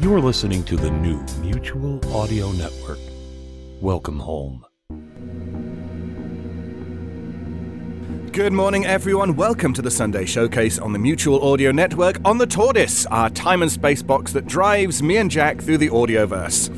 You are listening to the new Mutual Audio Network. Welcome home. Good morning, everyone. Welcome to the Sunday Showcase on the Mutual Audio Network on the TARDIS, our time and space box that drives me and Jack through the audioverse.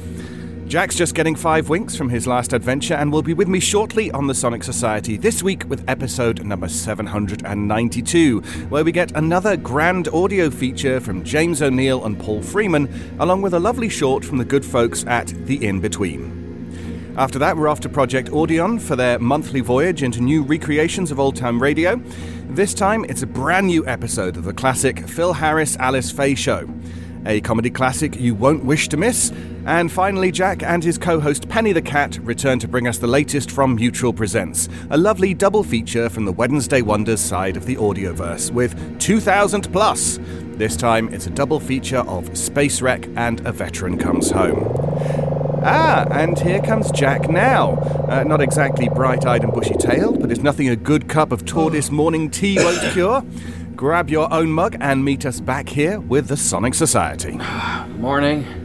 Jack's just getting five winks from his last adventure and will be with me shortly on the Sonic Society this week with episode number 792, where we get another grand audio feature from James O'Neill and Paul Freeman, along with a lovely short from the good folks at The In Between. After that, we're off to Project Audion for their monthly voyage into new recreations of old time radio. This time, it's a brand new episode of the classic Phil Harris Alice Faye show a comedy classic you won't wish to miss. And finally, Jack and his co host Penny the Cat return to bring us the latest from Mutual Presents, a lovely double feature from the Wednesday Wonders side of the audioverse with 2000 plus. This time, it's a double feature of Space Wreck and A Veteran Comes Home. Ah, and here comes Jack now. Uh, not exactly bright eyed and bushy tailed, but it's nothing a good cup of TARDIS morning tea won't cure. Grab your own mug and meet us back here with the Sonic Society. Morning.